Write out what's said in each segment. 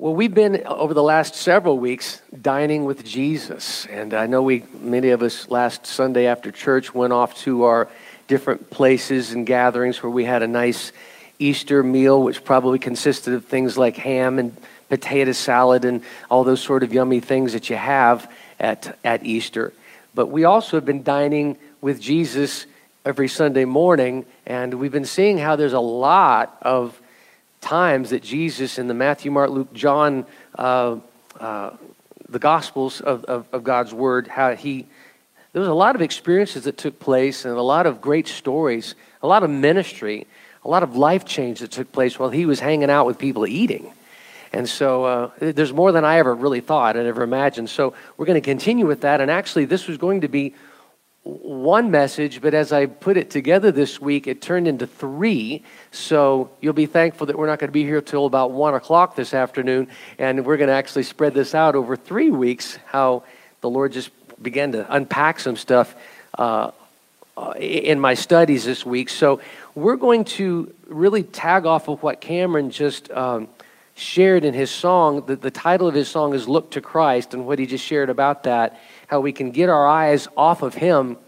Well, we've been over the last several weeks dining with Jesus. And I know we, many of us last Sunday after church went off to our different places and gatherings where we had a nice Easter meal, which probably consisted of things like ham and potato salad and all those sort of yummy things that you have at, at Easter. But we also have been dining with Jesus every Sunday morning, and we've been seeing how there's a lot of times that Jesus in the Matthew, Mark, Luke, John, uh, uh, the Gospels of, of, of, God's Word, how he, there was a lot of experiences that took place and a lot of great stories, a lot of ministry, a lot of life change that took place while he was hanging out with people eating. And so uh, there's more than I ever really thought and ever imagined. So we're going to continue with that. And actually, this was going to be one message, but as I put it together this week, it turned into three. So you'll be thankful that we're not going to be here till about one o'clock this afternoon, and we're going to actually spread this out over three weeks. How the Lord just began to unpack some stuff uh, in my studies this week. So we're going to really tag off of what Cameron just. Um, shared in his song, the, the title of his song is Look to Christ, and what he just shared about that how we can get our eyes off of Him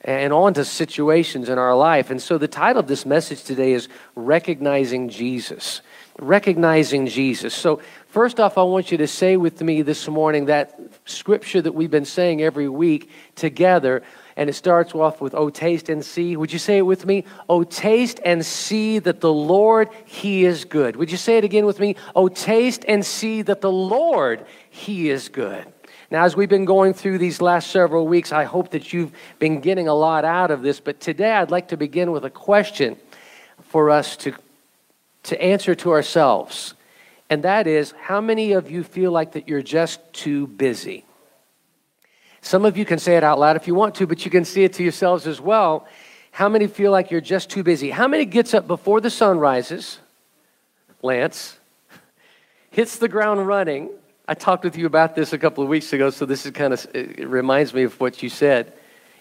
and onto situations in our life. And so the title of this message today is Recognizing Jesus. Recognizing Jesus. So, first off, I want you to say with me this morning that scripture that we've been saying every week together. And it starts off with, Oh, taste and see. Would you say it with me? Oh, taste and see that the Lord, He is good. Would you say it again with me? Oh, taste and see that the Lord, He is good. Now, as we've been going through these last several weeks, I hope that you've been getting a lot out of this. But today, I'd like to begin with a question for us to, to answer to ourselves. And that is how many of you feel like that you're just too busy? Some of you can say it out loud if you want to, but you can see it to yourselves as well. How many feel like you're just too busy? How many gets up before the sun rises? Lance. Hits the ground running I talked with you about this a couple of weeks ago, so this is kind of it reminds me of what you said.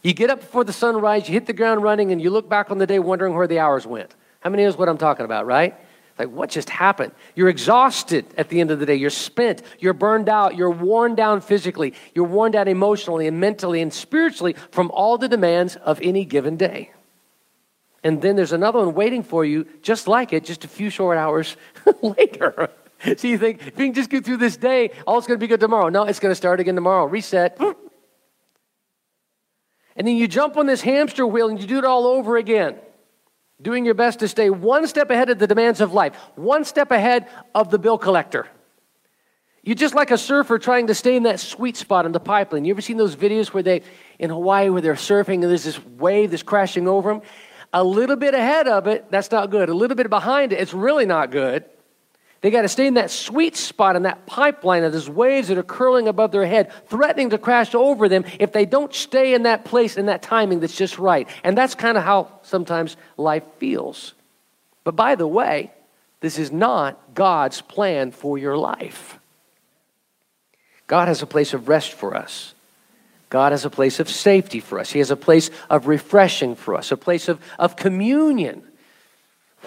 You get up before the sunrise, you hit the ground running, and you look back on the day wondering where the hours went. How many knows what I'm talking about, right? Like, what just happened? You're exhausted at the end of the day. You're spent. You're burned out. You're worn down physically. You're worn down emotionally and mentally and spiritually from all the demands of any given day. And then there's another one waiting for you, just like it, just a few short hours later. so you think, if you can just get through this day, all it's going to be good tomorrow. No, it's going to start again tomorrow. Reset. And then you jump on this hamster wheel and you do it all over again, doing your best to stay one step ahead of the demands of life, one step ahead of the bill collector. You're just like a surfer trying to stay in that sweet spot in the pipeline. You ever seen those videos where they, in Hawaii, where they're surfing and there's this wave that's crashing over them? A little bit ahead of it, that's not good. A little bit behind it, it's really not good. They got to stay in that sweet spot in that pipeline of those waves that are curling above their head, threatening to crash over them if they don't stay in that place in that timing that's just right. And that's kind of how sometimes life feels. But by the way, this is not God's plan for your life. God has a place of rest for us. God has a place of safety for us. He has a place of refreshing for us, a place of, of communion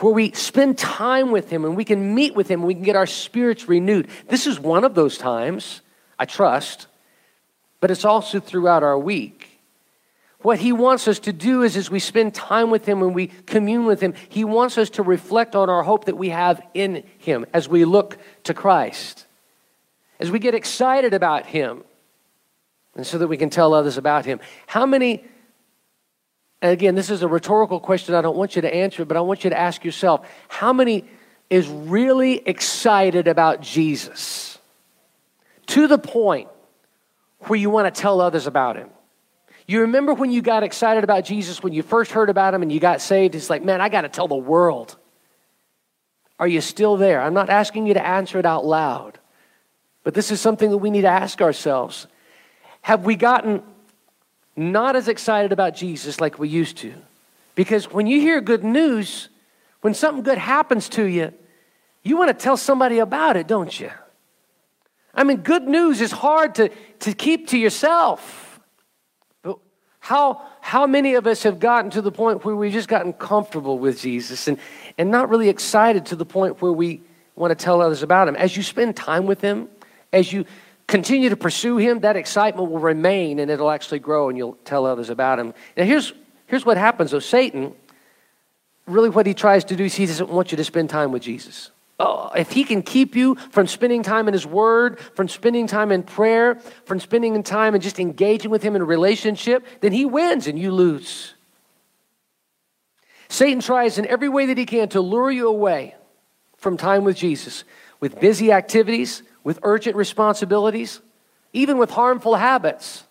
where we spend time with Him and we can meet with Him and we can get our spirits renewed. This is one of those times, I trust, but it's also throughout our week. What He wants us to do is, as we spend time with Him and we commune with Him, He wants us to reflect on our hope that we have in Him as we look to Christ, as we get excited about Him, and so that we can tell others about Him. How many again, this is a rhetorical question. I don't want you to answer it, but I want you to ask yourself how many is really excited about Jesus to the point where you want to tell others about him? You remember when you got excited about Jesus, when you first heard about him and you got saved? It's like, man, I got to tell the world. Are you still there? I'm not asking you to answer it out loud, but this is something that we need to ask ourselves. Have we gotten not as excited about Jesus like we used to. Because when you hear good news, when something good happens to you, you want to tell somebody about it, don't you? I mean, good news is hard to, to keep to yourself. But how, how many of us have gotten to the point where we've just gotten comfortable with Jesus and, and not really excited to the point where we, want to tell others about him. As you spend time with him, as you continue to pursue him, that excitement will remain and it'll actually grow and you'll tell others about him. Now, here's, here's what happens though Satan, really what he tries to do is he doesn't want you to spend time with Jesus. Oh, if he can keep you from spending time in his word, from spending time in prayer, from spending time and just engaging with him in a relationship, then he wins and you lose. Satan tries in every way that he can to lure you away from time with Jesus with busy activities, with urgent responsibilities, even with harmful habits.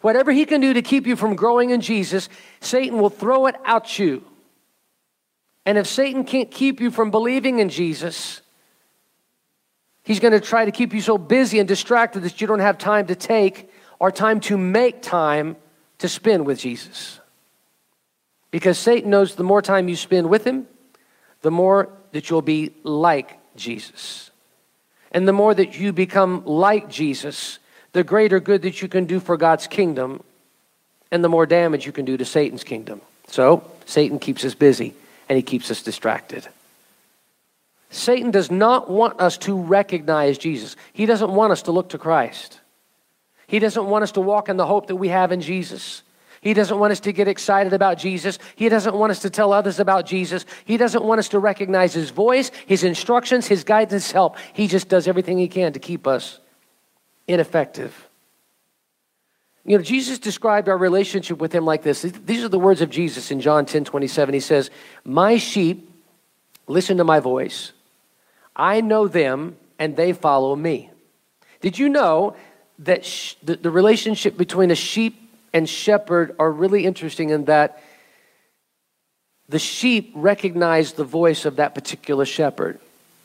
Whatever he can do to keep you from growing in Jesus, Satan will throw it at you. And if Satan can't keep you from believing in Jesus, he's going to try to keep you so busy and distracted that you don't have time to take or time to make time to spend with Jesus. Because Satan knows the more time you spend with him, the more that you'll be like Jesus. And the more that you become like Jesus, the greater good that you can do for God's kingdom and the more damage you can do to Satan's kingdom. So, Satan keeps us busy and he keeps us distracted. Satan does not want us to recognize Jesus. He doesn't want us to look to Christ. He doesn't want us to walk in the hope that we have in Jesus. He doesn't want us to get excited about Jesus. He doesn't want us to tell others about Jesus. He doesn't want us to recognize His voice, His instructions, His guidance, help. He just does everything He can to keep us ineffective. You know, Jesus described our relationship with Him like this. These are the words of Jesus in John 10 27. He says, My sheep listen to my voice. I know them, and they follow me. Did you know that sh- the, the relationship between a sheep and shepherd are really interesting in that the sheep recognize the voice of that particular shepherd.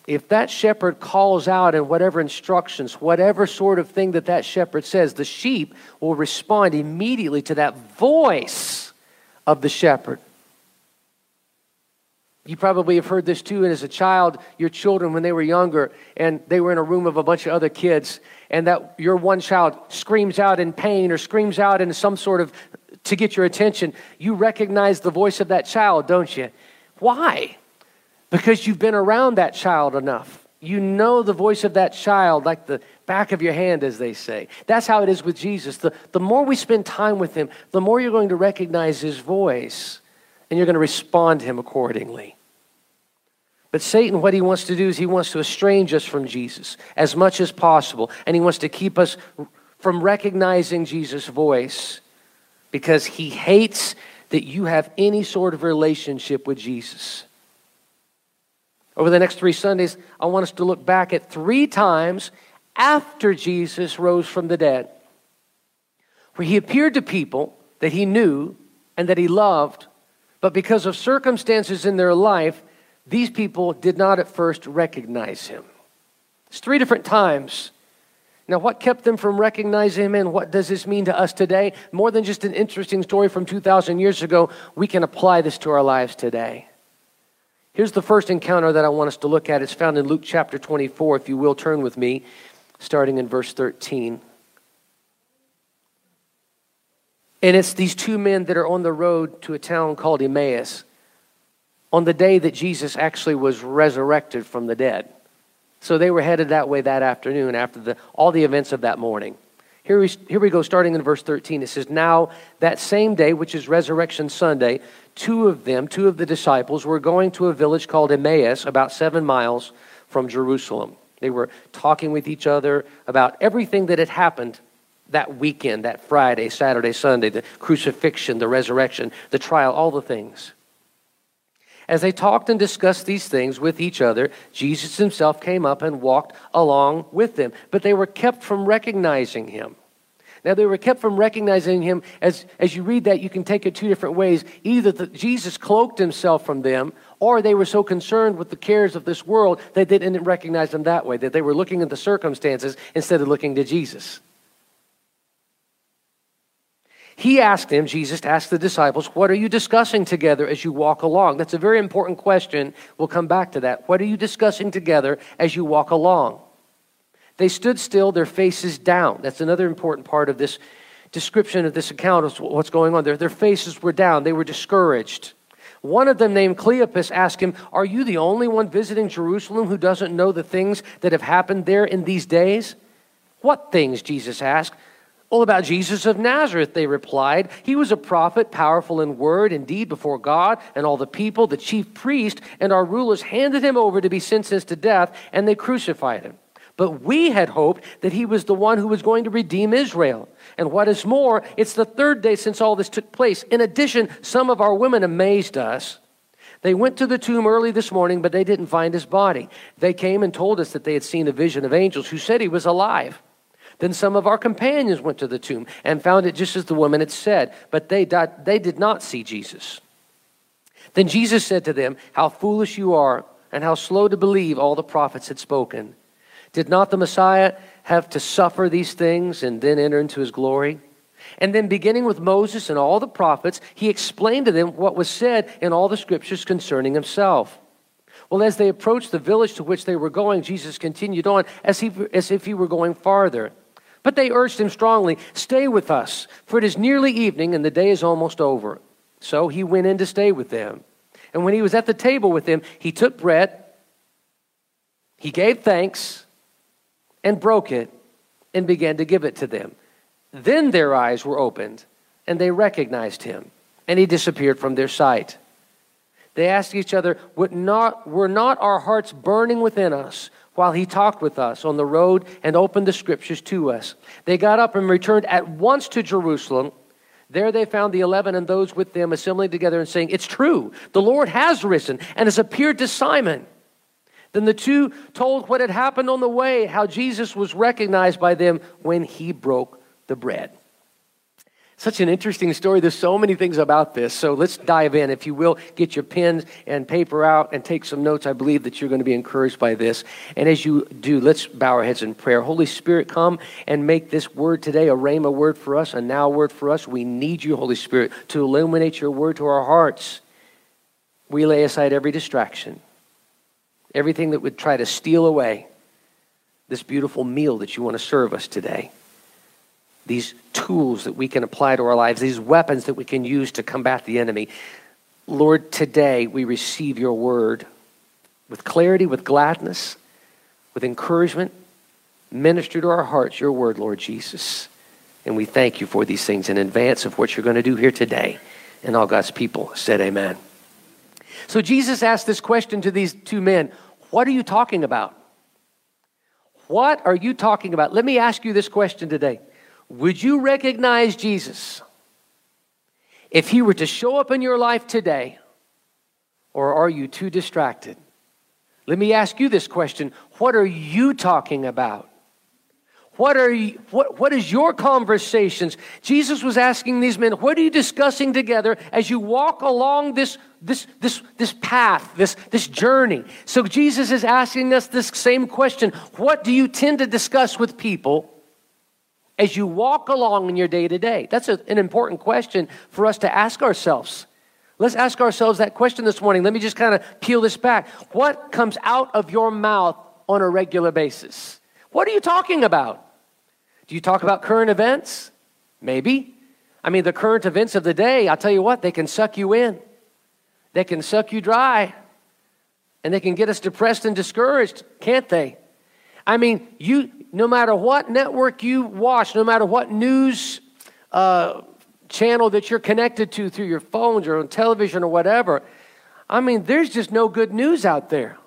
If that shepherd calls out in whatever instructions, whatever sort of thing that that shepherd says, the sheep will respond immediately to that voice of the shepherd. You probably have heard this too, and as a child, your children, when they were younger, and they were in a room of a bunch of other kids, and that your one child screams out in pain or screams out in some sort of to get your attention, you recognize the voice of that child, don't you? Why? Because you've been around that child enough. You know the voice of that child like the back of your hand, as they say. That's how it is with Jesus. The, the more we spend time with him, the more you're going to recognize his voice and you're going to respond to him accordingly. But Satan, what he wants to do is he wants to estrange us from Jesus as much as possible. And he wants to keep us from recognizing Jesus' voice because he hates that you have any sort of relationship with Jesus. Over the next three Sundays, I want us to look back at three times after Jesus rose from the dead, where he appeared to people that he knew and that he loved, but because of circumstances in their life, these people did not at first recognize him. It's three different times. Now, what kept them from recognizing him, and what does this mean to us today? More than just an interesting story from 2,000 years ago, we can apply this to our lives today. Here's the first encounter that I want us to look at. It's found in Luke chapter 24, if you will turn with me, starting in verse 13. And it's these two men that are on the road to a town called Emmaus on the day that Jesus actually was resurrected from the dead. So they were headed that way that afternoon after the, all the events of that morning. Here we, here we go, starting in verse 13. It says, Now that same day, which is Resurrection Sunday, two of them, two of the disciples, were going to a village called Emmaus, about seven miles from Jerusalem. They were talking with each other about everything that had happened that weekend, that Friday, Saturday, Sunday, the crucifixion, the resurrection, the trial, all the things. As they talked and discussed these things with each other, Jesus himself came up and walked along with them. But they were kept from recognizing him. Now, they were kept from recognizing him. As, as you read that, you can take it two different ways. Either the, Jesus cloaked himself from them, or they were so concerned with the cares of this world that they didn't recognize him that way, that they were looking at the circumstances instead of looking to Jesus. He asked them, Jesus asked the disciples, What are you discussing together as you walk along? That's a very important question. We'll come back to that. What are you discussing together as you walk along? They stood still, their faces down. That's another important part of this description of this account of what's going on there. Their faces were down, they were discouraged. One of them, named Cleopas, asked him, Are you the only one visiting Jerusalem who doesn't know the things that have happened there in these days? What things? Jesus asked. Well, about Jesus of Nazareth, they replied. He was a prophet, powerful in word and deed before God and all the people. The chief priest and our rulers handed him over to be sentenced to death, and they crucified him. But we had hoped that he was the one who was going to redeem Israel. And what is more, it's the third day since all this took place. In addition, some of our women amazed us. They went to the tomb early this morning, but they didn't find his body. They came and told us that they had seen a vision of angels who said he was alive. Then some of our companions went to the tomb and found it just as the woman had said, but they, they did not see Jesus. Then Jesus said to them, How foolish you are, and how slow to believe all the prophets had spoken. Did not the Messiah have to suffer these things and then enter into his glory? And then, beginning with Moses and all the prophets, he explained to them what was said in all the scriptures concerning himself. Well, as they approached the village to which they were going, Jesus continued on as, he, as if he were going farther. But they urged him strongly, Stay with us, for it is nearly evening and the day is almost over. So he went in to stay with them. And when he was at the table with them, he took bread, he gave thanks, and broke it, and began to give it to them. Then their eyes were opened, and they recognized him, and he disappeared from their sight. They asked each other, not, Were not our hearts burning within us? While he talked with us on the road and opened the scriptures to us. They got up and returned at once to Jerusalem. There they found the eleven and those with them assembling together and saying, It's true, the Lord has risen and has appeared to Simon. Then the two told what had happened on the way, how Jesus was recognized by them when he broke the bread. Such an interesting story. There's so many things about this. So let's dive in. If you will, get your pens and paper out and take some notes. I believe that you're going to be encouraged by this. And as you do, let's bow our heads in prayer. Holy Spirit, come and make this word today a rhema word for us, a now word for us. We need you, Holy Spirit, to illuminate your word to our hearts. We lay aside every distraction, everything that would try to steal away this beautiful meal that you want to serve us today these tools that we can apply to our lives, these weapons that we can use to combat the enemy. Lord, today we receive your word with clarity, with gladness, with encouragement. Minister to our hearts your word, Lord Jesus. And we thank you for these things in advance of what you're going to do here today. And all God's people said, Amen. So Jesus asked this question to these two men What are you talking about? What are you talking about? Let me ask you this question today. Would you recognize Jesus if he were to show up in your life today? Or are you too distracted? Let me ask you this question What are you talking about? What are you, what, what is your conversations? Jesus was asking these men, what are you discussing together as you walk along this, this, this, this path, this, this journey? So Jesus is asking us this same question. What do you tend to discuss with people as you walk along in your day to day? That's a, an important question for us to ask ourselves. Let's ask ourselves that question this morning. Let me just kind of peel this back. What comes out of your mouth on a regular basis? What are you talking about? Do you talk about current events? Maybe. I mean, the current events of the day, I'll tell you what, they can suck you in, they can suck you dry, and they can get us depressed and discouraged, can't they? I mean, you, no matter what network you watch, no matter what news uh, channel that you're connected to through your phones or on television or whatever, I mean, there's just no good news out there.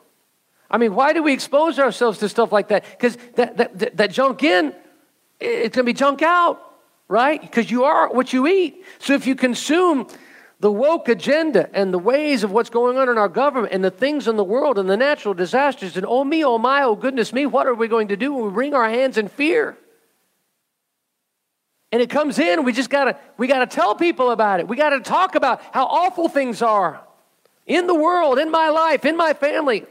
I mean, why do we expose ourselves to stuff like that? Because that, that, that, junk in, it's going to be junk out, right? Because you are what you eat. So if you consume the woke agenda and the ways of what's going on in our government and the things in the world and the natural disasters. And oh me, oh my, oh goodness me, what are we going to do when we wring our hands in fear? And it comes in, we just gotta we gotta tell people about it. We gotta talk about how awful things are in the world, in my life, in my family.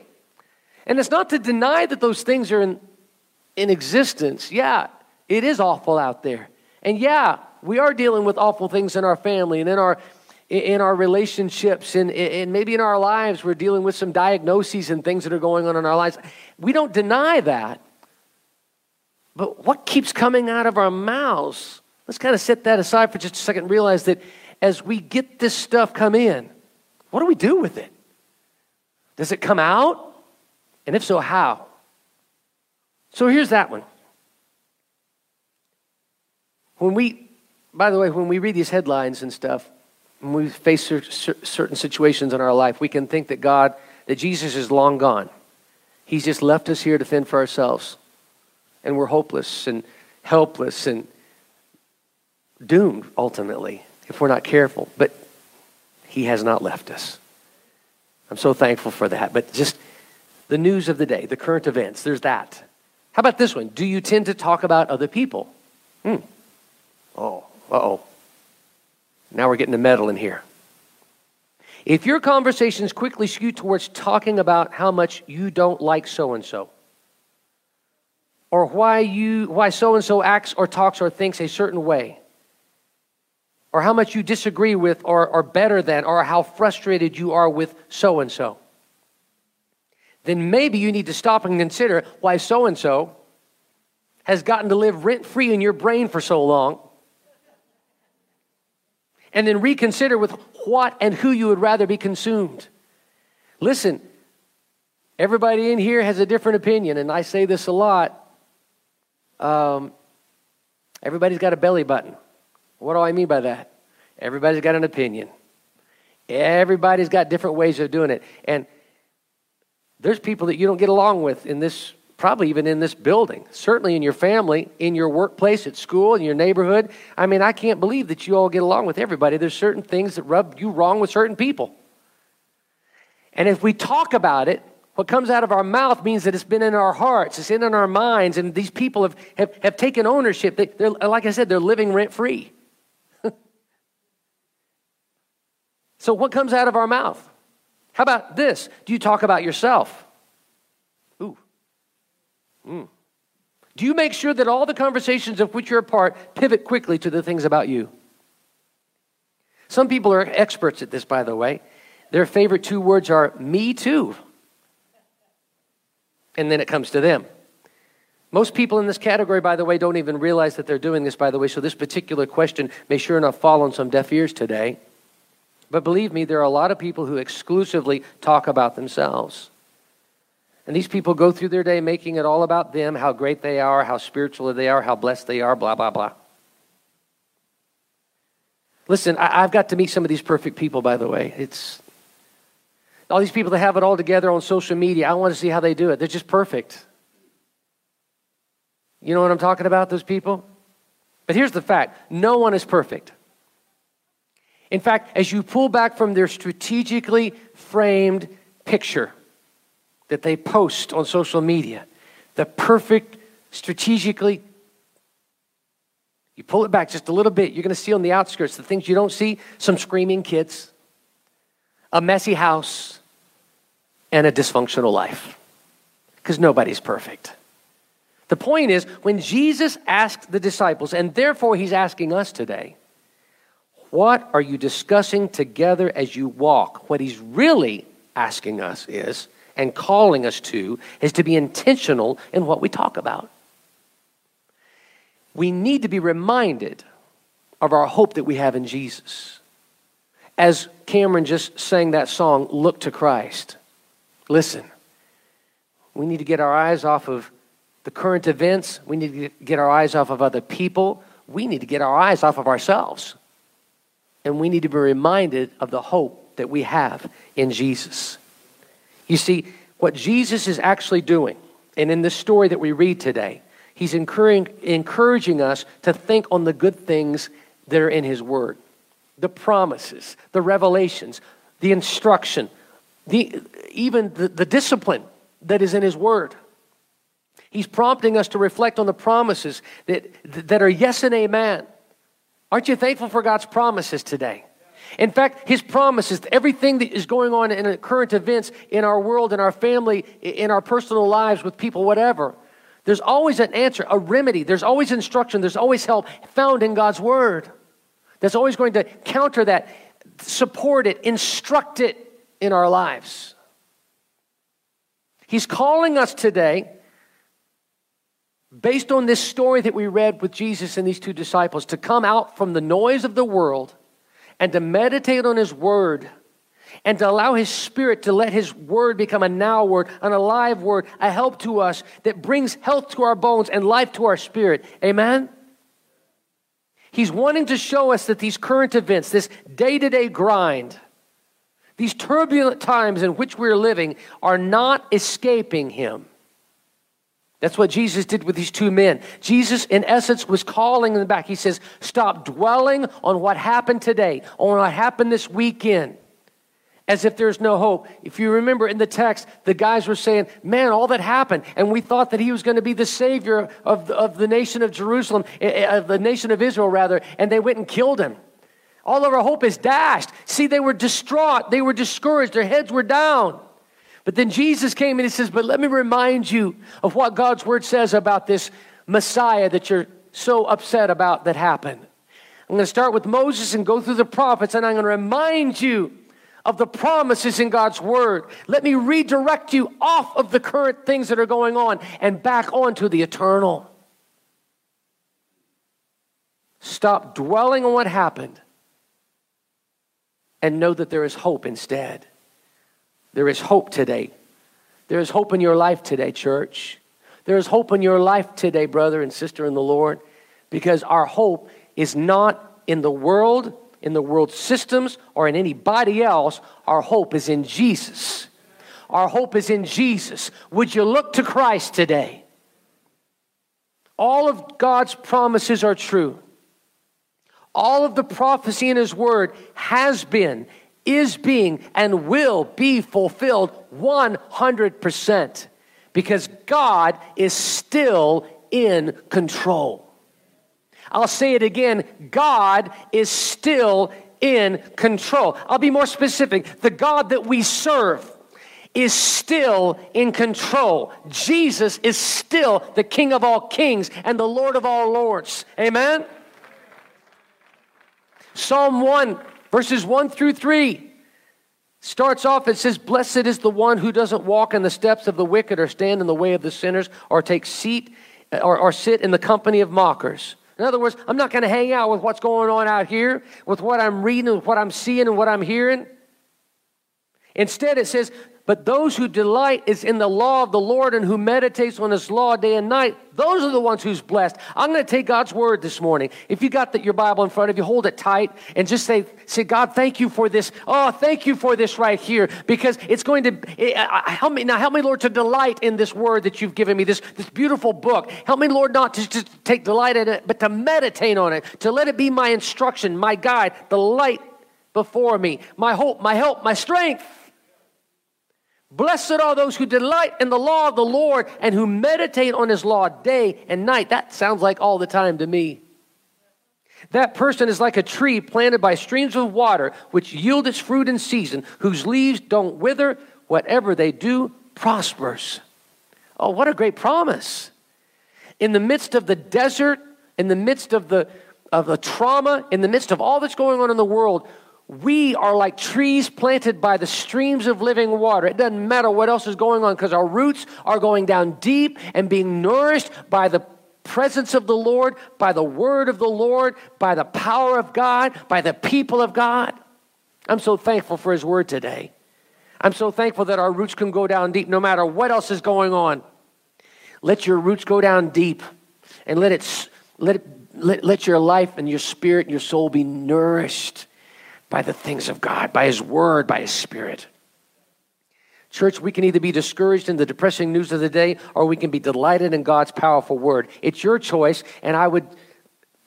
And it's not to deny that those things are in, in existence. Yeah, it is awful out there. And yeah, we are dealing with awful things in our family and in our in our relationships and, and maybe in our lives we're dealing with some diagnoses and things that are going on in our lives we don't deny that but what keeps coming out of our mouths let's kind of set that aside for just a second and realize that as we get this stuff come in What do we do with it? Does it come out? And if so, how? So here's that one. When we, by the way, when we read these headlines and stuff, when we face certain situations in our life, we can think that God, that Jesus is long gone. He's just left us here to fend for ourselves. And we're hopeless and helpless and doomed ultimately if we're not careful. But He has not left us. I'm so thankful for that. But just the news of the day, the current events, there's that. How about this one? Do you tend to talk about other people? Hmm. Oh, uh oh. Now we're getting the metal in here. If your conversations quickly skew towards talking about how much you don't like so and so, or why you why so and so acts or talks or thinks a certain way, or how much you disagree with or are better than, or how frustrated you are with so and so, then maybe you need to stop and consider why so and so has gotten to live rent free in your brain for so long and then reconsider with what and who you would rather be consumed. Listen, everybody in here has a different opinion, and I say this a lot. Um, everybody's got a belly button. What do I mean by that? Everybody's got an opinion. Everybody's got different ways of doing it. And there's people that you don't get along with in this probably even in this building, certainly in your family, in your workplace, at school, in your neighborhood. I mean, I can't believe that you all get along with everybody. There's certain things that rub you wrong with certain people. And if we talk about it, what comes out of our mouth means that it's been in our hearts, it's in our minds, and these people have, have, have taken ownership. They, they're, like I said, they're living rent free. so, what comes out of our mouth? How about this? Do you talk about yourself? Mm. Do you make sure that all the conversations of which you're a part pivot quickly to the things about you? Some people are experts at this, by the way. Their favorite two words are me too. And then it comes to them. Most people in this category, by the way, don't even realize that they're doing this, by the way, so this particular question may sure enough fall on some deaf ears today. But believe me, there are a lot of people who exclusively talk about themselves. And these people go through their day making it all about them, how great they are, how spiritual they are, how blessed they are, blah, blah, blah. Listen, I, have got to meet some of these perfect people, by the way. It's all these people that have it all together on social media. I want to see how they do it. They're just perfect. You know what I'm talking about, those people? But here's the fact no one is perfect. In fact, as you pull back from their strategically framed picture, that they post on social media, the perfect, strategically, you pull it back just a little bit, you're going to see on the outskirts the things you don't see some screaming kids, a messy house, and a dysfunctional life. Because nobody's perfect. The point is, when Jesus asked the disciples, and therefore he's asking us today, what are you discussing together as you walk? What he's really asking us is, and calling us to is to be intentional in what we talk about. We need to be reminded of our hope that we have in Jesus. As Cameron just sang that song, Look to Christ. Listen, we need to get our eyes off of the current events. We need to get our eyes off of other people. We need to get our eyes off of ourselves. And we need to be reminded of the hope that we have in Jesus. You see, what Jesus is actually doing, and in this story that we read today, he's encouraging, us to think on the good things that are in his word the promises, the revelations, the instruction, the, even the, the discipline that is in his word. He's prompting us to reflect on the promises that, that are yes and amen. Aren't you thankful for God's promises today? In fact, his promises, everything that is going on in current events in our world, in our family, in our personal lives with people, whatever, there's always an answer, a remedy. There's always instruction. There's always help found in God's word. That's always going to counter that, support it, instruct it in our lives. He's calling us today, based on this story that we read with Jesus and these two disciples, to come out from the noise of the world and to meditate on His Word and to allow His Spirit to let His word become a now word, an alive word, a help to us that brings health to our bones and life to our spirit. Amen? He's wanting to show us that these current events, this day to day grind, these turbulent times in which we're living, are not escaping Him. That's what Jesus did with these two men. Jesus, in essence, was calling them back. He says, Stop dwelling on what happened today, on what happened this weekend, as if there's no hope. If you remember in the text, the guys were saying, Man, all that happened, and we thought that he was going to be the Savior of, of the nation of Jerusalem, eh, eh, of the nation of Israel, rather, and they went and killed him. All of our hope is dashed. See, they were distraught, they were discouraged, their heads were down. But then Jesus came and he says, But let me remind you of what God's word says about this Messiah that you're so upset about that happened. I'm going to start with Moses and go through the prophets, and I'm going to remind you of the promises in God's word. Let me redirect you off of the current things that are going on and back onto the eternal. Stop dwelling on what happened and know that there is hope instead. There is hope today. There is hope in your life today, church. There is hope in your life today, brother and sister in the Lord, because our hope is not in the world, in the world systems, or in anybody else. Our hope is in Jesus. Our hope is in Jesus. Would you look to Christ today? All of God's promises are true. All of the prophecy in His Word has been is being and will be fulfilled 100% because God is still in control. I'll say it again God is still in control. I'll be more specific. The God that we serve is still in control. Jesus is still the King of all kings and the Lord of all lords. Amen? Psalm 1 verses 1 through 3 starts off, it says, Blessed is the one who doesn't walk in the steps of the wicked or stand in the way of the sinners or take seat or, or sit in the company of mockers. In other words, I'm not going to hang out with what's going on out here, with what I'm reading, with what I'm seeing, and what I'm hearing. Instead, it says, but those who delight is in the law of the Lord and who meditates on his law day and night, those are the ones who's blessed. I'm going to take God's word this morning. If you got the, your Bible in front of you, hold it tight and just say, say, God, thank you for this. Oh, thank you for this right here because it's going to it, uh, help me. Now help me, Lord, to delight in this word that you've given me, this, this beautiful book. Help me, Lord, not to just take delight in it, but to meditate on it, to let it be my instruction, my guide, the light before me, my hope, my help, my strength. Blessed are those who delight in the law of the Lord and who meditate on his law day and night. That sounds like all the time to me. That person is like a tree planted by streams of water, which yield its fruit in season, whose leaves don't wither. Whatever they do prospers. Oh, what a great promise. In the midst of the desert, in the midst of the, of the trauma, in the midst of all that's going on in the world, we are like trees planted by the streams of living water. It doesn't matter what else is going on because our roots are going down deep and being nourished by the presence of the Lord, by the word of the Lord, by the power of God, by the people of God. I'm so thankful for His word today. I'm so thankful that our roots can go down deep no matter what else is going on. Let your roots go down deep and let it, let, it, let, let your life and your spirit and your soul be nourished by the things of God, by His Word, by His Spirit. Church, we can either be discouraged in the depressing news of the day or we can be delighted in God's powerful Word. It's your choice, and I would,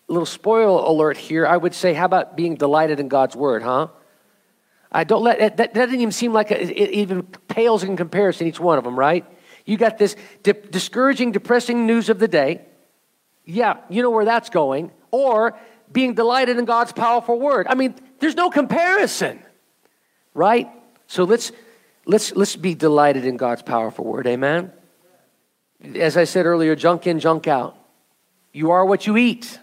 little spoil alert here, I would say, how about being delighted in God's Word, huh? I don't let that, that doesn't even seem like a, it even pales in comparison, each one of them, right? You got this di- discouraging, depressing news of the day. Yeah, you know where that's going. Or being delighted in God's powerful word. I mean, there's no comparison, right? So let's let's let's be delighted in God's powerful word. Amen. As I said earlier, junk in, junk out. You are what you eat.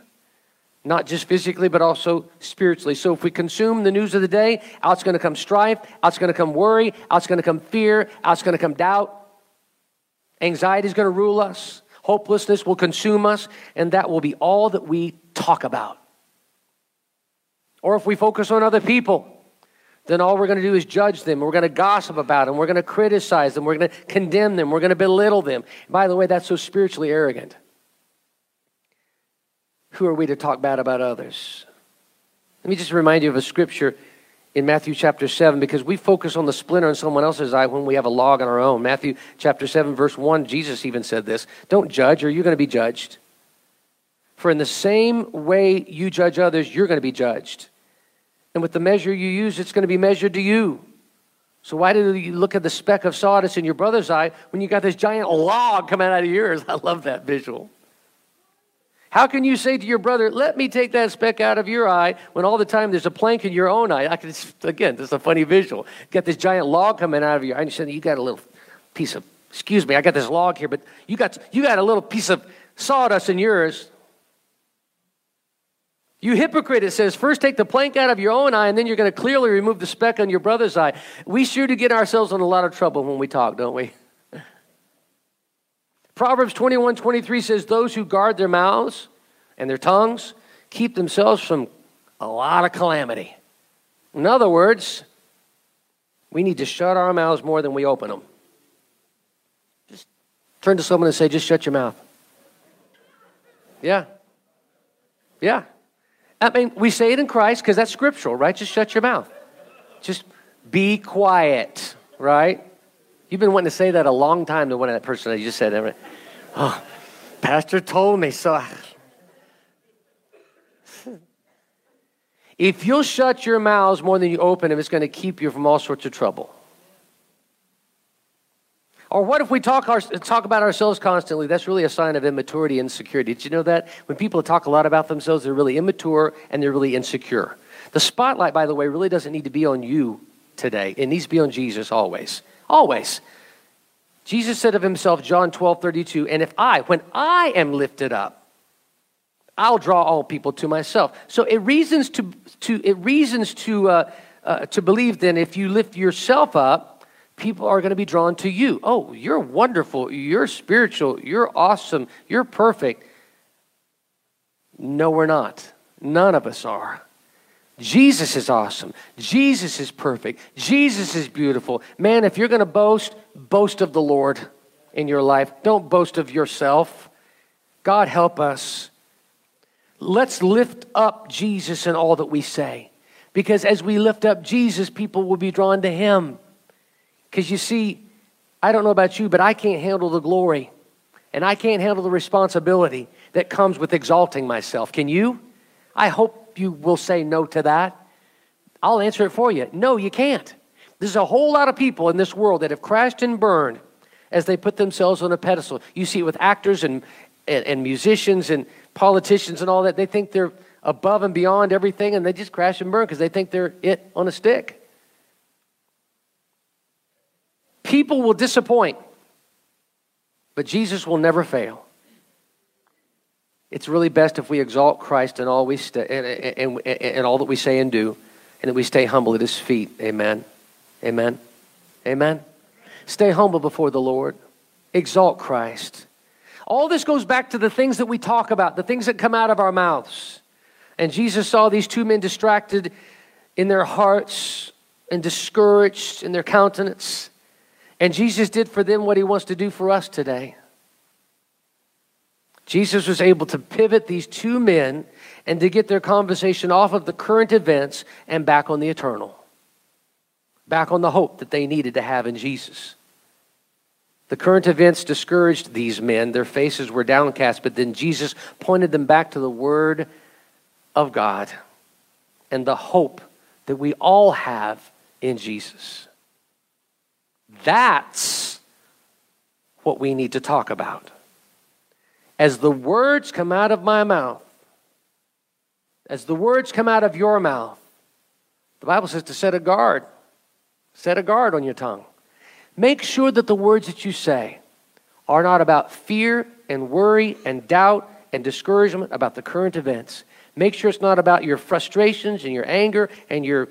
Not just physically, but also spiritually. So if we consume the news of the day, out's going to come strife, out's going to come worry, out's going to come fear, out's going to come doubt. Anxiety is going to rule us. Hopelessness will consume us, and that will be all that we talk about. Or if we focus on other people, then all we're going to do is judge them. We're going to gossip about them. We're going to criticize them. We're going to condemn them. We're going to belittle them. By the way, that's so spiritually arrogant. Who are we to talk bad about others? Let me just remind you of a scripture in Matthew chapter 7 because we focus on the splinter in someone else's eye when we have a log on our own. Matthew chapter 7, verse 1, Jesus even said this Don't judge, or you're going to be judged. For in the same way you judge others, you're going to be judged. And with the measure you use, it's going to be measured to you. So why do you look at the speck of sawdust in your brother's eye when you got this giant log coming out of yours? I love that visual. How can you say to your brother, let me take that speck out of your eye, when all the time there's a plank in your own eye? I can, again, this is a funny visual. You got this giant log coming out of your eye, and you said, you got a little piece of, excuse me, I got this log here, but you got, you got a little piece of sawdust in yours. You hypocrite, it says, first take the plank out of your own eye, and then you're going to clearly remove the speck on your brother's eye. We sure do get ourselves in a lot of trouble when we talk, don't we? Proverbs 21 23 says, Those who guard their mouths and their tongues keep themselves from a lot of calamity. In other words, we need to shut our mouths more than we open them. Just turn to someone and say, Just shut your mouth. Yeah. Yeah. I mean, we say it in Christ because that's scriptural, right? Just shut your mouth. Just be quiet, right? You've been wanting to say that a long time to one of that person that you just said. Oh, Pastor told me so. If you'll shut your mouths more than you open them, it's going to keep you from all sorts of trouble. Or what if we talk, our, talk about ourselves constantly? That's really a sign of immaturity and insecurity. Did you know that? When people talk a lot about themselves, they're really immature and they're really insecure. The spotlight, by the way, really doesn't need to be on you today. It needs to be on Jesus always. Always. Jesus said of himself, John 12, 32, and if I, when I am lifted up, I'll draw all people to myself. So it reasons to, to, it reasons to, uh, uh, to believe then if you lift yourself up, people are going to be drawn to you. Oh, you're wonderful. You're spiritual. You're awesome. You're perfect. No, we're not. None of us are. Jesus is awesome. Jesus is perfect. Jesus is beautiful. Man, if you're going to boast, boast of the Lord in your life. Don't boast of yourself. God help us. Let's lift up Jesus in all that we say. Because as we lift up Jesus, people will be drawn to him. Because you see, I don't know about you, but I can't handle the glory and I can't handle the responsibility that comes with exalting myself. Can you? I hope you will say no to that. I'll answer it for you. No, you can't. There's a whole lot of people in this world that have crashed and burned as they put themselves on a pedestal. You see it with actors and, and, and musicians and politicians and all that. They think they're above and beyond everything and they just crash and burn because they think they're it on a stick. People will disappoint, but Jesus will never fail. It's really best if we exalt Christ in all, we st- and, and, and all that we say and do, and that we stay humble at his feet. Amen. Amen. Amen. Stay humble before the Lord. Exalt Christ. All this goes back to the things that we talk about, the things that come out of our mouths. And Jesus saw these two men distracted in their hearts and discouraged in their countenance. And Jesus did for them what he wants to do for us today. Jesus was able to pivot these two men and to get their conversation off of the current events and back on the eternal, back on the hope that they needed to have in Jesus. The current events discouraged these men. Their faces were downcast, but then Jesus pointed them back to the Word of God and the hope that we all have in Jesus. That's what we need to talk about. As the words come out of my mouth, as the words come out of your mouth, the Bible says to set a guard. Set a guard on your tongue. Make sure that the words that you say are not about fear and worry and doubt and discouragement about the current events. Make sure it's not about your frustrations and your anger and your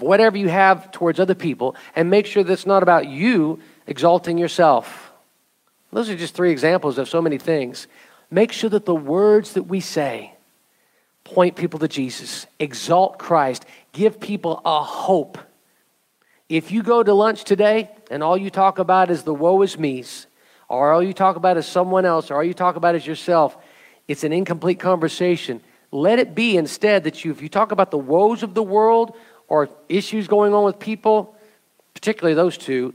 whatever you have towards other people, and make sure that's not about you exalting yourself. Those are just three examples of so many things. Make sure that the words that we say point people to Jesus, exalt Christ, give people a hope. If you go to lunch today and all you talk about is the woe is me's, or all you talk about is someone else, or all you talk about is yourself, it's an incomplete conversation. Let it be instead that you, if you talk about the woes of the world or issues going on with people, particularly those two,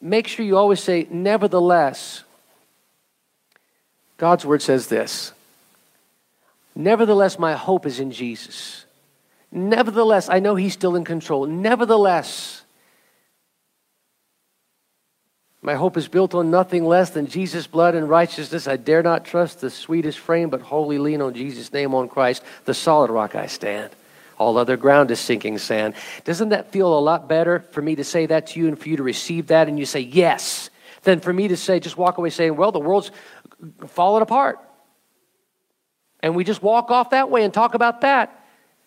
make sure you always say, nevertheless. God's word says this Nevertheless, my hope is in Jesus. Nevertheless, I know He's still in control. Nevertheless, my hope is built on nothing less than Jesus' blood and righteousness. I dare not trust the sweetest frame, but wholly lean on Jesus' name on Christ, the solid rock I stand. All other ground is sinking sand. Doesn't that feel a lot better for me to say that to you and for you to receive that and you say yes, than for me to say, just walk away saying, well, the world's falling apart. And we just walk off that way and talk about that.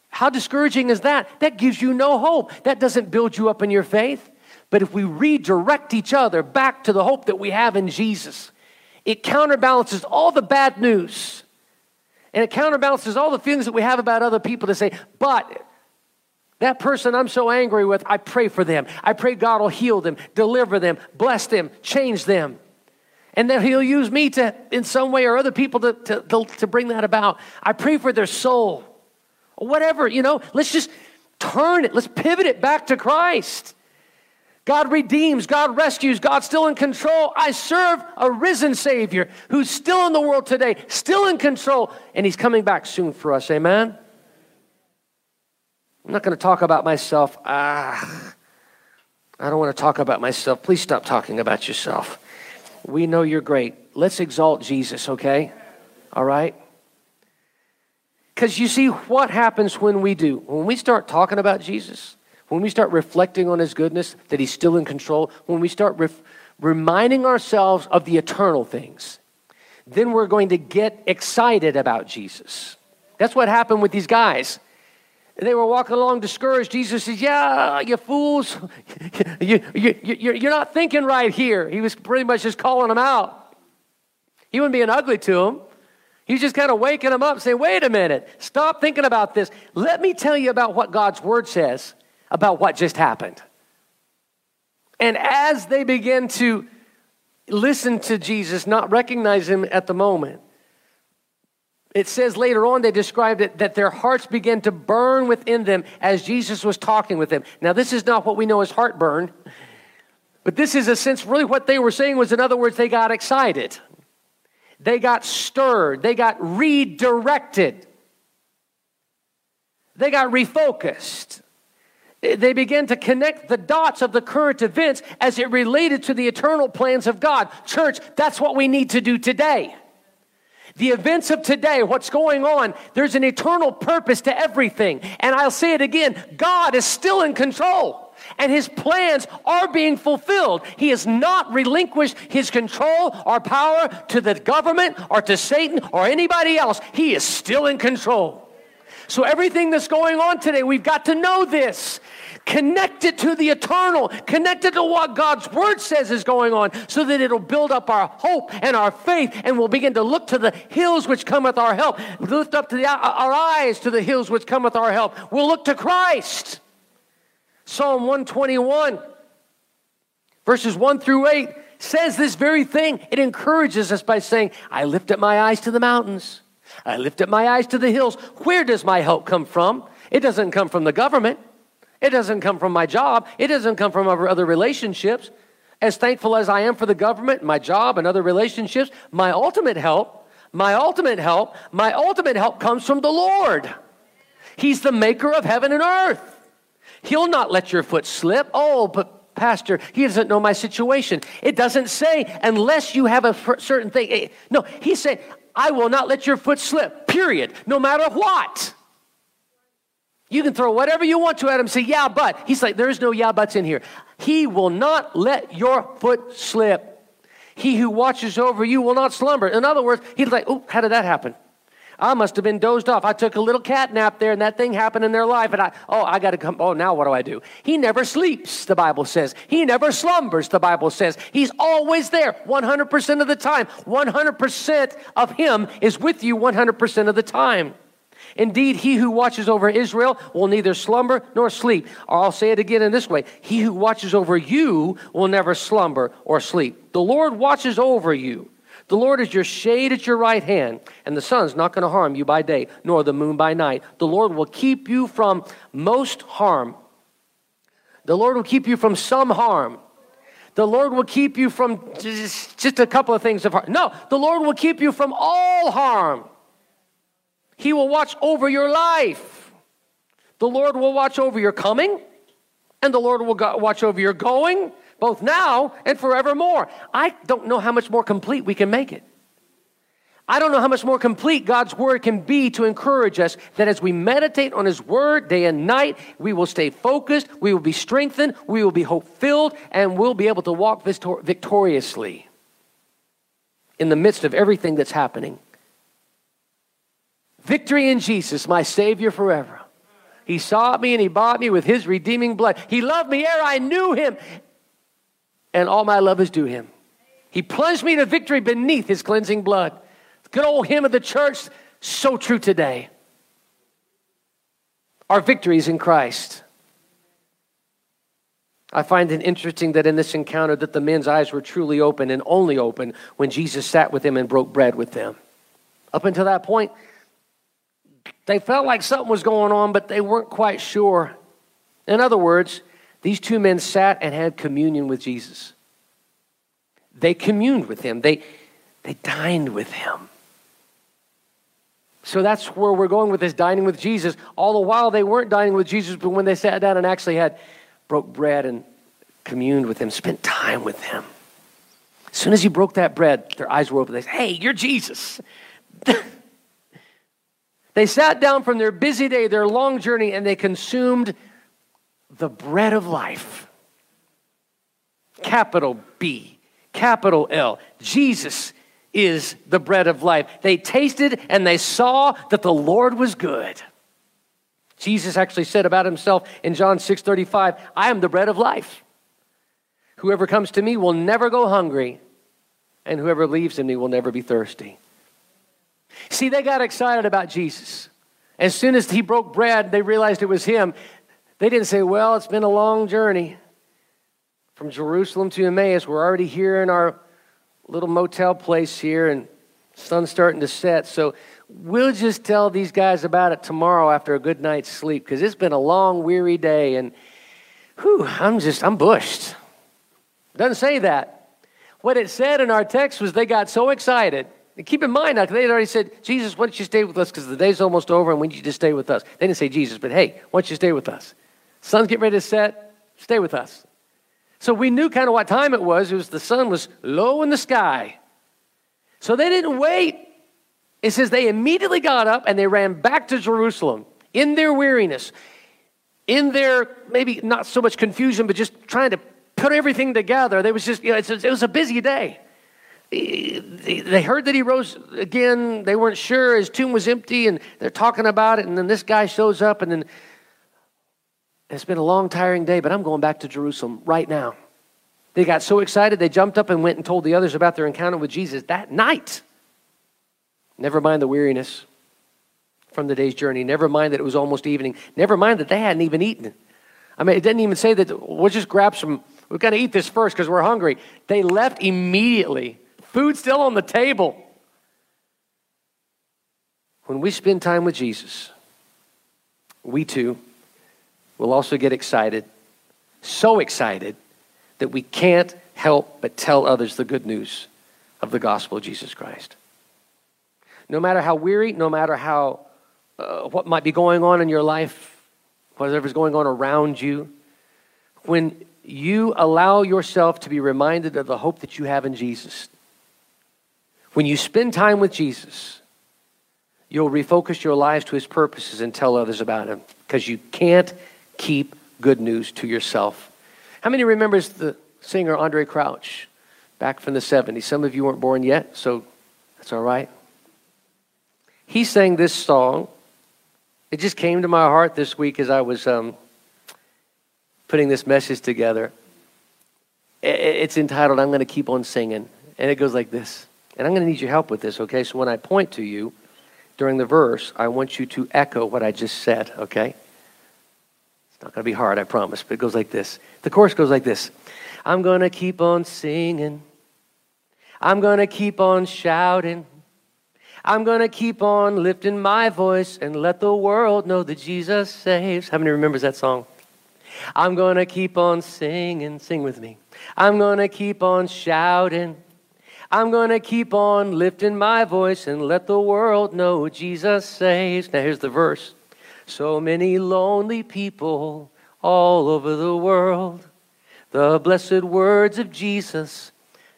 How discouraging is that? That gives you no hope. That doesn't build you up in your faith. But if we redirect each other back to the hope that we have in Jesus, it counterbalances all the bad news and it counterbalances all the feelings that we have about other people to say, but that person I'm so angry with, I pray for them. I pray God will heal them, deliver them, bless them, change them. And that He'll use me to, in some way or other people to, to, to, to bring that about. I pray for their soul. Or whatever, you know, let's just turn it, let's pivot it back to Christ. God redeems, God rescues, God's still in control. I serve a risen Savior who's still in the world today, still in control, and He's coming back soon for us. Amen? I'm not going to talk about myself. Ah, I don't want to talk about myself. Please stop talking about yourself. We know you're great. Let's exalt Jesus, okay? All right? Because you see, what happens when we do? When we start talking about Jesus, when we start reflecting on His goodness, that He's still in control, when we start ref- reminding ourselves of the eternal things, then we're going to get excited about Jesus. That's what happened with these guys. They were walking along discouraged. Jesus says, Yeah, you fools. you, you, you, you're not thinking right here. He was pretty much just calling them out. He wasn't being ugly to them. He's just kind of waking them up, saying, Wait a minute, stop thinking about this. Let me tell you about what God's word says about what just happened. And as they begin to listen to Jesus, not recognize him at the moment, it says later on they described it that their hearts began to burn within them as Jesus was talking with them. Now, this is not what we know as heartburn, but this is a sense really what they were saying was, in other words, they got excited, they got stirred, they got redirected, they got refocused they began to connect the dots of the current events as it related to the eternal plans of God. Church, that's what we need to do today. The events of today, what's going on, there's an eternal purpose to everything. And I'll say it again God is still in control. And his plans are being fulfilled. He has not relinquished his control or power to the government or to Satan or anybody else. He is still in control. So, everything that's going on today, we've got to know this. Connect it to the eternal, connect it to what God's word says is going on, so that it'll build up our hope and our faith, and we'll begin to look to the hills which cometh our help. Lift up the, uh, our eyes to the hills which cometh our help. We'll look to Christ. Psalm 121, verses 1 through 8, says this very thing. It encourages us by saying, I lift up my eyes to the mountains. I lift up my eyes to the hills. Where does my help come from? It doesn't come from the government. It doesn't come from my job. It doesn't come from other relationships. As thankful as I am for the government, my job, and other relationships, my ultimate help, my ultimate help, my ultimate help comes from the Lord. He's the maker of heaven and earth. He'll not let your foot slip. Oh, but Pastor, he doesn't know my situation. It doesn't say unless you have a certain thing. No, he said, I will not let your foot slip, period, no matter what. You can throw whatever you want to at him, say, yeah, but. He's like, there is no yeah, buts in here. He will not let your foot slip. He who watches over you will not slumber. In other words, he's like, oh, how did that happen? I must have been dozed off. I took a little cat nap there and that thing happened in their life. And I, oh, I got to come. Oh, now what do I do? He never sleeps, the Bible says. He never slumbers, the Bible says. He's always there 100% of the time. 100% of Him is with you 100% of the time. Indeed, he who watches over Israel will neither slumber nor sleep. Or I'll say it again in this way He who watches over you will never slumber or sleep. The Lord watches over you. The Lord is your shade at your right hand, and the sun's not going to harm you by day, nor the moon by night. The Lord will keep you from most harm. The Lord will keep you from some harm. The Lord will keep you from just, just a couple of things of harm. No, the Lord will keep you from all harm. He will watch over your life. The Lord will watch over your coming, and the Lord will watch over your going, both now and forevermore. I don't know how much more complete we can make it. I don't know how much more complete God's word can be to encourage us that as we meditate on his word day and night, we will stay focused, we will be strengthened, we will be hope filled, and we'll be able to walk victor- victoriously in the midst of everything that's happening. Victory in Jesus, my Savior forever. He sought me and He bought me with His redeeming blood. He loved me ere I knew Him, and all my love is due Him. He plunged me to victory beneath His cleansing blood. Good old hymn of the church, so true today. Our victory is in Christ. I find it interesting that in this encounter that the men's eyes were truly open and only open when Jesus sat with them and broke bread with them. Up until that point, they felt like something was going on, but they weren't quite sure. In other words, these two men sat and had communion with Jesus. They communed with him, they, they dined with him. So that's where we're going with this dining with Jesus. All the while they weren't dining with Jesus, but when they sat down and actually had broke bread and communed with him, spent time with him. As soon as he broke that bread, their eyes were open. They said, Hey, you're Jesus. They sat down from their busy day, their long journey, and they consumed the bread of life. Capital B, capital L. Jesus is the bread of life. They tasted and they saw that the Lord was good. Jesus actually said about himself in John 6:35, "I am the bread of life. Whoever comes to me will never go hungry, and whoever believes in me will never be thirsty." See, they got excited about Jesus. As soon as he broke bread, they realized it was him. They didn't say, Well, it's been a long journey from Jerusalem to Emmaus. We're already here in our little motel place here, and sun's starting to set. So we'll just tell these guys about it tomorrow after a good night's sleep because it's been a long, weary day. And whew, I'm just, I'm bushed. It doesn't say that. What it said in our text was they got so excited keep in mind they had already said, Jesus, why don't you stay with us because the day's almost over and we need you to stay with us. They didn't say Jesus, but hey, why don't you stay with us? Sun's getting ready to set, stay with us. So we knew kind of what time it was. It was the sun was low in the sky. So they didn't wait. It says they immediately got up and they ran back to Jerusalem in their weariness, in their maybe not so much confusion, but just trying to put everything together. They was just, you know, it was a busy day they heard that he rose again. They weren't sure. His tomb was empty, and they're talking about it. And then this guy shows up, and then it's been a long, tiring day, but I'm going back to Jerusalem right now. They got so excited, they jumped up and went and told the others about their encounter with Jesus that night. Never mind the weariness from the day's journey. Never mind that it was almost evening. Never mind that they hadn't even eaten. I mean, it didn't even say that we'll just grab some, we've got to eat this first because we're hungry. They left immediately Food still on the table. When we spend time with Jesus, we too will also get excited, so excited that we can't help but tell others the good news of the gospel of Jesus Christ. No matter how weary, no matter how uh, what might be going on in your life, whatever's going on around you, when you allow yourself to be reminded of the hope that you have in Jesus, when you spend time with Jesus, you'll refocus your lives to his purposes and tell others about him because you can't keep good news to yourself. How many remembers the singer Andraé Crouch back from the 70s? Some of you weren't born yet, so that's all right. He sang this song. It just came to my heart this week as I was um, putting this message together. It's entitled, I'm going to keep on singing. And it goes like this. And I'm going to need your help with this, okay? So when I point to you, during the verse, I want you to echo what I just said, okay? It's not going to be hard, I promise, but it goes like this. The chorus goes like this I'm going to keep on singing. I'm going to keep on shouting. I'm going to keep on lifting my voice and let the world know that Jesus saves. How many remembers that song? I'm going to keep on singing. Sing with me. I'm going to keep on shouting. I'm going to keep on lifting my voice and let the world know Jesus saves. Now, here's the verse. So many lonely people all over the world, the blessed words of Jesus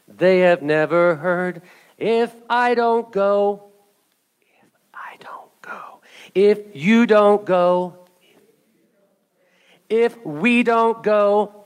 they have never heard. If I don't go, if I don't go, if you don't go, if we don't go,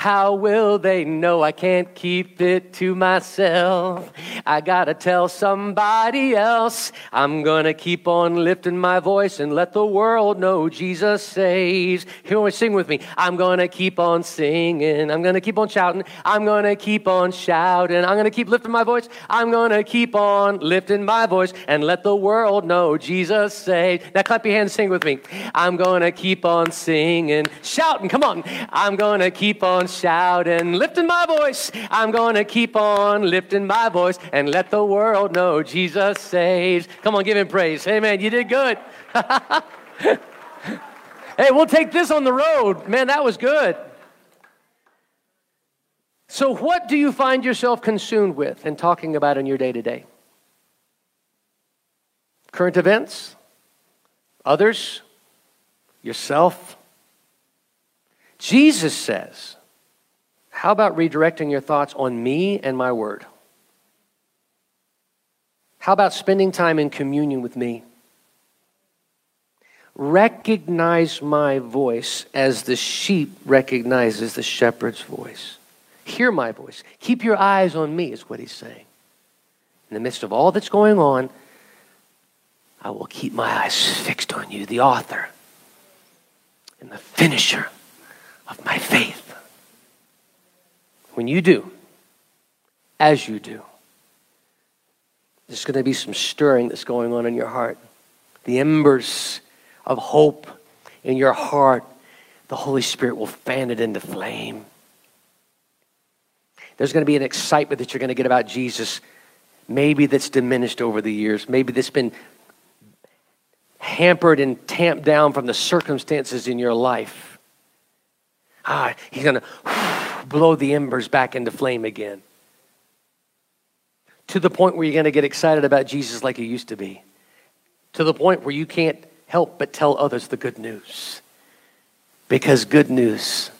how will they know I can't keep it to myself? I gotta tell somebody else. I'm gonna keep on lifting my voice and let the world know Jesus saves. Here, we sing with me. I'm gonna keep on singing. I'm gonna keep on shouting. I'm gonna keep on shouting. I'm gonna keep lifting my voice. I'm gonna keep on lifting my voice and let the world know Jesus saves. Now clap your hands, sing with me. I'm gonna keep on singing, shouting. Come on. I'm gonna keep on shouting, lifting my voice. I'm going to keep on lifting my voice and let the world know Jesus saves. Come on, give him praise. Hey, man, you did good. hey, we'll take this on the road. Man, that was good. So, what do you find yourself consumed with and talking about in your day to day? Current events? Others? Yourself? Jesus says, how about redirecting your thoughts on me and my word? How about spending time in communion with me? Recognize my voice as the sheep recognizes the shepherd's voice. Hear my voice. Keep your eyes on me, is what he's saying. In the midst of all that's going on, I will keep my eyes fixed on you, the author and the finisher of my faith. When you do, as you do, there's going to be some stirring that's going on in your heart. The embers of hope in your heart, the Holy Spirit will fan it into flame. There's going to be an excitement that you're going to get about Jesus, maybe that's diminished over the years, maybe that's been hampered and tamped down from the circumstances in your life. Ah, he's going to blow the embers back into flame again. To the point where you're going to get excited about Jesus like you used to be. To the point where you can't help but tell others the good news. Because good news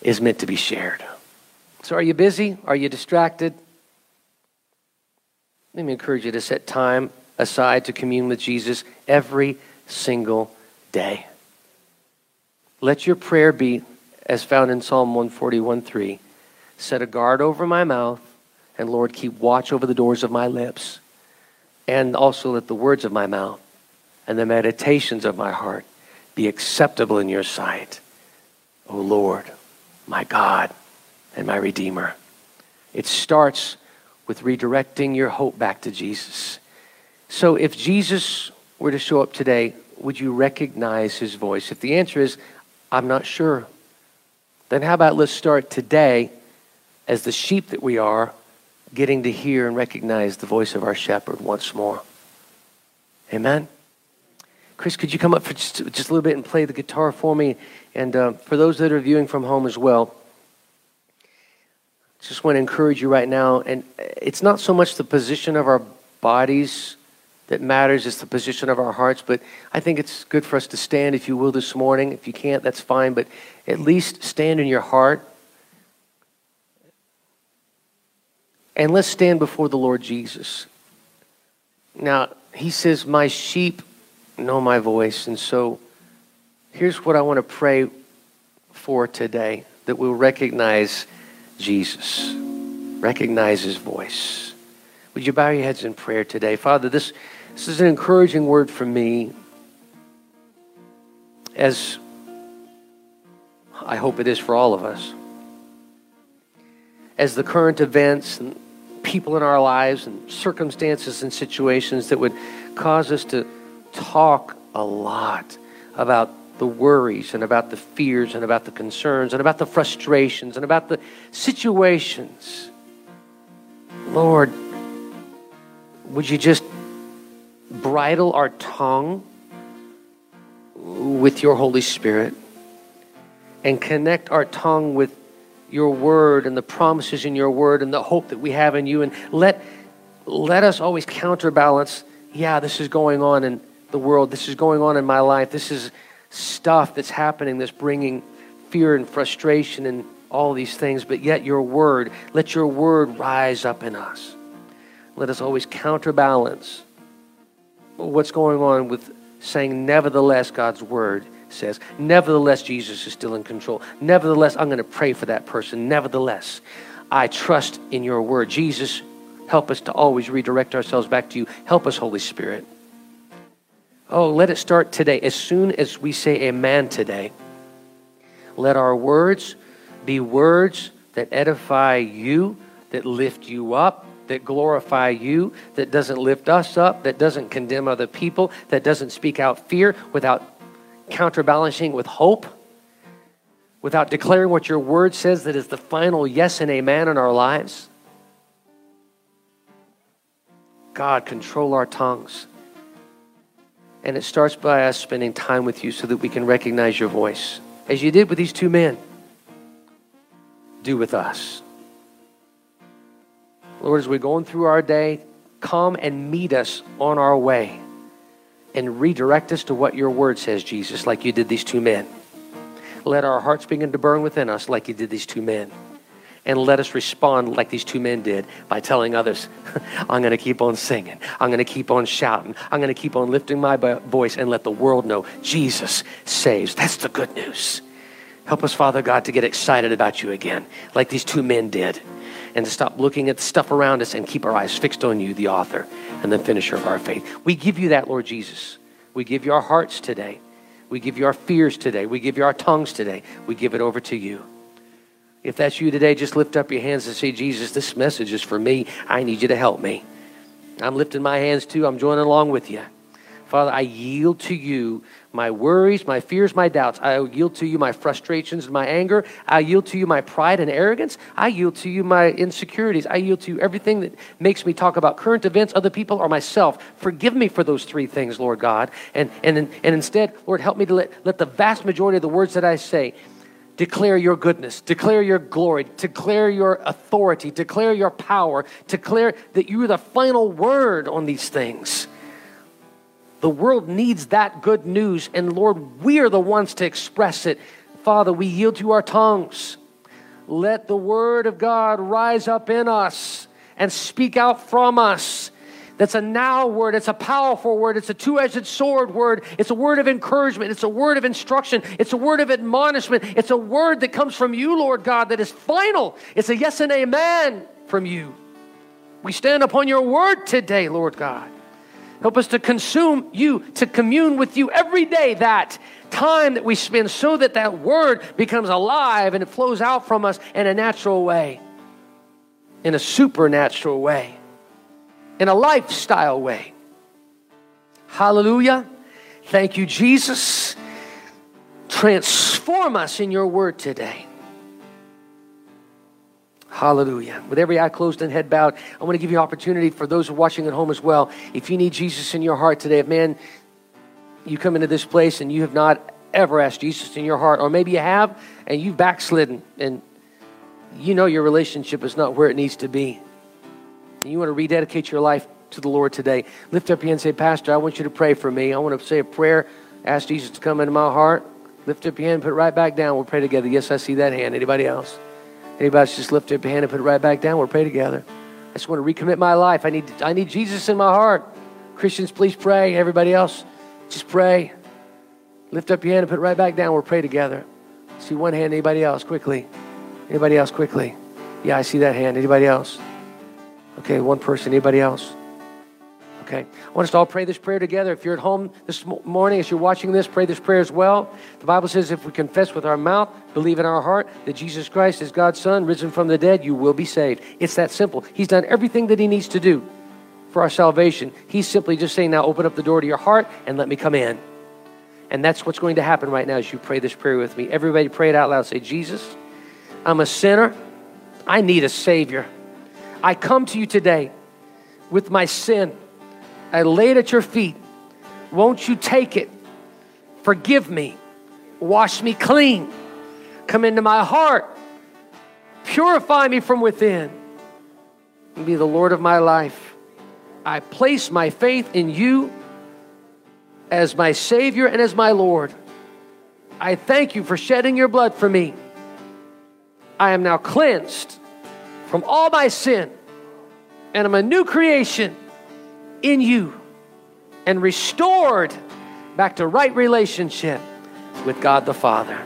is meant to be shared. So, are you busy? Are you distracted? Let me encourage you to set time aside to commune with Jesus every single day. Let your prayer be as found in Psalm 141 3. Set a guard over my mouth, and Lord, keep watch over the doors of my lips. And also let the words of my mouth and the meditations of my heart be acceptable in your sight. O Lord, my God and my Redeemer. It starts with redirecting your hope back to Jesus. So if Jesus were to show up today, would you recognize his voice? If the answer is, I'm not sure, then how about let's start today as the sheep that we are, getting to hear and recognize the voice of our shepherd once more. Amen. Chris, could you come up for just, just a little bit and play the guitar for me? And uh, for those that are viewing from home as well, just want to encourage you right now. And it's not so much the position of our bodies that matters, it's the position of our hearts. But I think it's good for us to stand, if you will, this morning. If you can't, that's fine. But at least stand in your heart. And let's stand before the Lord Jesus. Now, he says, My sheep know my voice. And so here's what I want to pray for today that we'll recognize Jesus, recognize his voice. Would you bow your heads in prayer today? Father, this this is an encouraging word for me, as I hope it is for all of us. As the current events and people in our lives and circumstances and situations that would cause us to talk a lot about the worries and about the fears and about the concerns and about the frustrations and about the situations. Lord, would you just bridle our tongue with your Holy Spirit and connect our tongue with your word and the promises in your word and the hope that we have in you and let let us always counterbalance yeah this is going on in the world. This is going on in my life. This is stuff that's happening that's bringing fear and frustration and all these things. But yet your word let your word rise up in us. Let us always counterbalance what's going on with saying nevertheless god's word says. Nevertheless, Jesus is still in control. Nevertheless, I'm going to pray for that person. Nevertheless, I trust in your word. Jesus, help us to always redirect ourselves back to you. Help us, Holy Spirit. Oh, let it start today. As soon as we say amen today, let our words be words that edify you, that lift you up, that glorify you, that doesn't lift us up, that doesn't condemn other people, that doesn't speak out fear without counterbalancing with hope, without declaring what your word says that is the final yes and amen in our lives. God, control our tongues. And it starts by us spending time with you so that we can recognize your voice. As you did with these two men, do with us. Lord, as we're going through our day, come and meet us on our way and redirect us to what your word says, Jesus, like you did these two men. Let our hearts begin to burn within us like you did these two men. And let us respond like these two men did by telling others, I'm going to keep on singing. I'm going to keep on shouting. I'm going to keep on lifting my voice and let the world know Jesus saves. That's the good news. Help us, Father God, to get excited about you again, like these two men did, and to stop looking at the stuff around us and keep our eyes fixed on you, the author and the finisher of our faith. We give you that, Lord Jesus. We give you our hearts today. We give you our fears today. We give you our tongues today. We give it over to you. If that's you today, just lift up your hands and say, Jesus, this message is for me. I need you to help me. I'm lifting my hands too. I'm joining along with you. Father, I yield to you my worries, my fears, my doubts. I yield to you my frustrations and my anger. I yield to you my pride and arrogance. I yield to you my insecurities. I yield to you everything that makes me talk about current events, other people, or myself. Forgive me for those three things, Lord God. And, and, and instead, Lord, help me to let, let the vast majority of the words that I say declare your goodness, declare your glory, declare your authority, declare your power, declare that you are the final word on these things. The world needs that good news, and Lord, we are the ones to express it. Father, we yield to our tongues. Let the word of God rise up in us and speak out from us. That's a now word. It's a powerful word. It's a two edged sword word. It's a word of encouragement. It's a word of instruction. It's a word of admonishment. It's a word that comes from you, Lord God, that is final. It's a yes and amen from you. We stand upon your word today, Lord God. Help us to consume you, to commune with you every day, that time that we spend, so that that word becomes alive and it flows out from us in a natural way, in a supernatural way, in a lifestyle way. Hallelujah. Thank you, Jesus. Transform us in your word today. Hallelujah. With every eye closed and head bowed, I want to give you opportunity for those watching at home as well. If you need Jesus in your heart today, if man, you come into this place and you have not ever asked Jesus in your heart, or maybe you have and you've backslidden and you know your relationship is not where it needs to be. And you want to rededicate your life to the Lord today. Lift up your hand and say, Pastor, I want you to pray for me. I want to say a prayer, ask Jesus to come into my heart. Lift up your hand, put it right back down. We'll pray together. Yes, I see that hand. Anybody else? Anybody just lift up your hand and put it right back down? We'll pray together. I just want to recommit my life. I need, I need Jesus in my heart. Christians, please pray. Everybody else, just pray. Lift up your hand and put it right back down. We'll pray together. See one hand. Anybody else? Quickly. Anybody else? Quickly. Yeah, I see that hand. Anybody else? Okay, one person. Anybody else? Okay. I want us to all pray this prayer together. If you're at home this morning, as you're watching this, pray this prayer as well. The Bible says if we confess with our mouth, believe in our heart that Jesus Christ is God's Son, risen from the dead, you will be saved. It's that simple. He's done everything that He needs to do for our salvation. He's simply just saying, now open up the door to your heart and let me come in. And that's what's going to happen right now as you pray this prayer with me. Everybody pray it out loud. Say, Jesus, I'm a sinner. I need a Savior. I come to you today with my sin. I lay it at your feet. Won't you take it? Forgive me. Wash me clean. Come into my heart. Purify me from within. And be the Lord of my life. I place my faith in you as my Savior and as my Lord. I thank you for shedding your blood for me. I am now cleansed from all my sin, and I'm a new creation in you and restored back to right relationship with God the Father.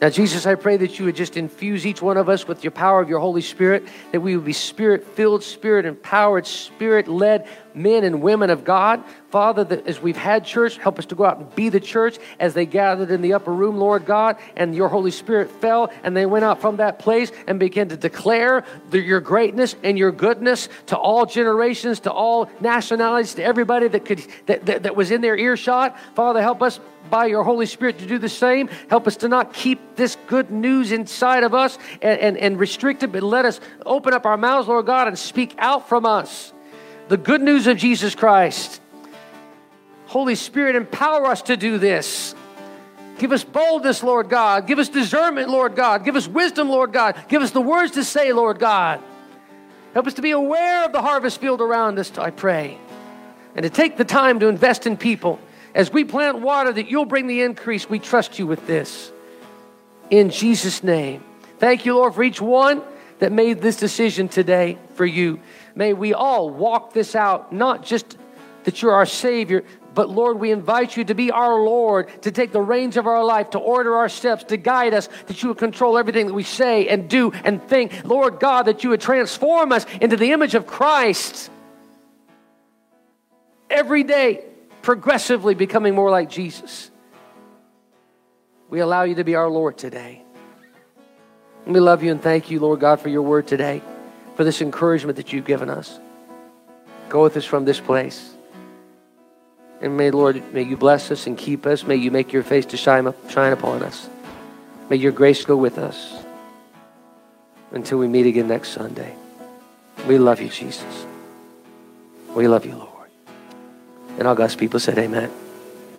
Now, Jesus, I pray that you would just infuse each one of us with your power of your Holy Spirit, that we would be spirit filled, spirit empowered, spirit led men and women of God. Father, that as we've had church, help us to go out and be the church as they gathered in the upper room, Lord God, and your Holy Spirit fell, and they went out from that place and began to declare the, your greatness and your goodness to all generations, to all nationalities, to everybody that could that, that, that was in their earshot. Father, help us by your Holy Spirit to do the same. Help us to not keep this good news inside of us and, and, and restrict it, but let us open up our mouths, Lord God, and speak out from us the good news of Jesus Christ. Holy Spirit, empower us to do this. Give us boldness, Lord God. Give us discernment, Lord God. Give us wisdom, Lord God. Give us the words to say, Lord God. Help us to be aware of the harvest field around us, I pray. And to take the time to invest in people. As we plant water, that you'll bring the increase. We trust you with this. In Jesus' name. Thank you, Lord, for each one that made this decision today for you. May we all walk this out, not just that you're our Savior, but Lord, we invite you to be our Lord, to take the reins of our life, to order our steps, to guide us, that you would control everything that we say and do and think. Lord God, that you would transform us into the image of Christ. Every day, progressively becoming more like Jesus. We allow you to be our Lord today. we love you and thank you, Lord God, for your word today for this encouragement that you've given us. Go with us from this place. And may, Lord, may you bless us and keep us. May you make your face to shine, shine upon us. May your grace go with us until we meet again next Sunday. We love you, Jesus. We love you, Lord. And all God's people said, Amen.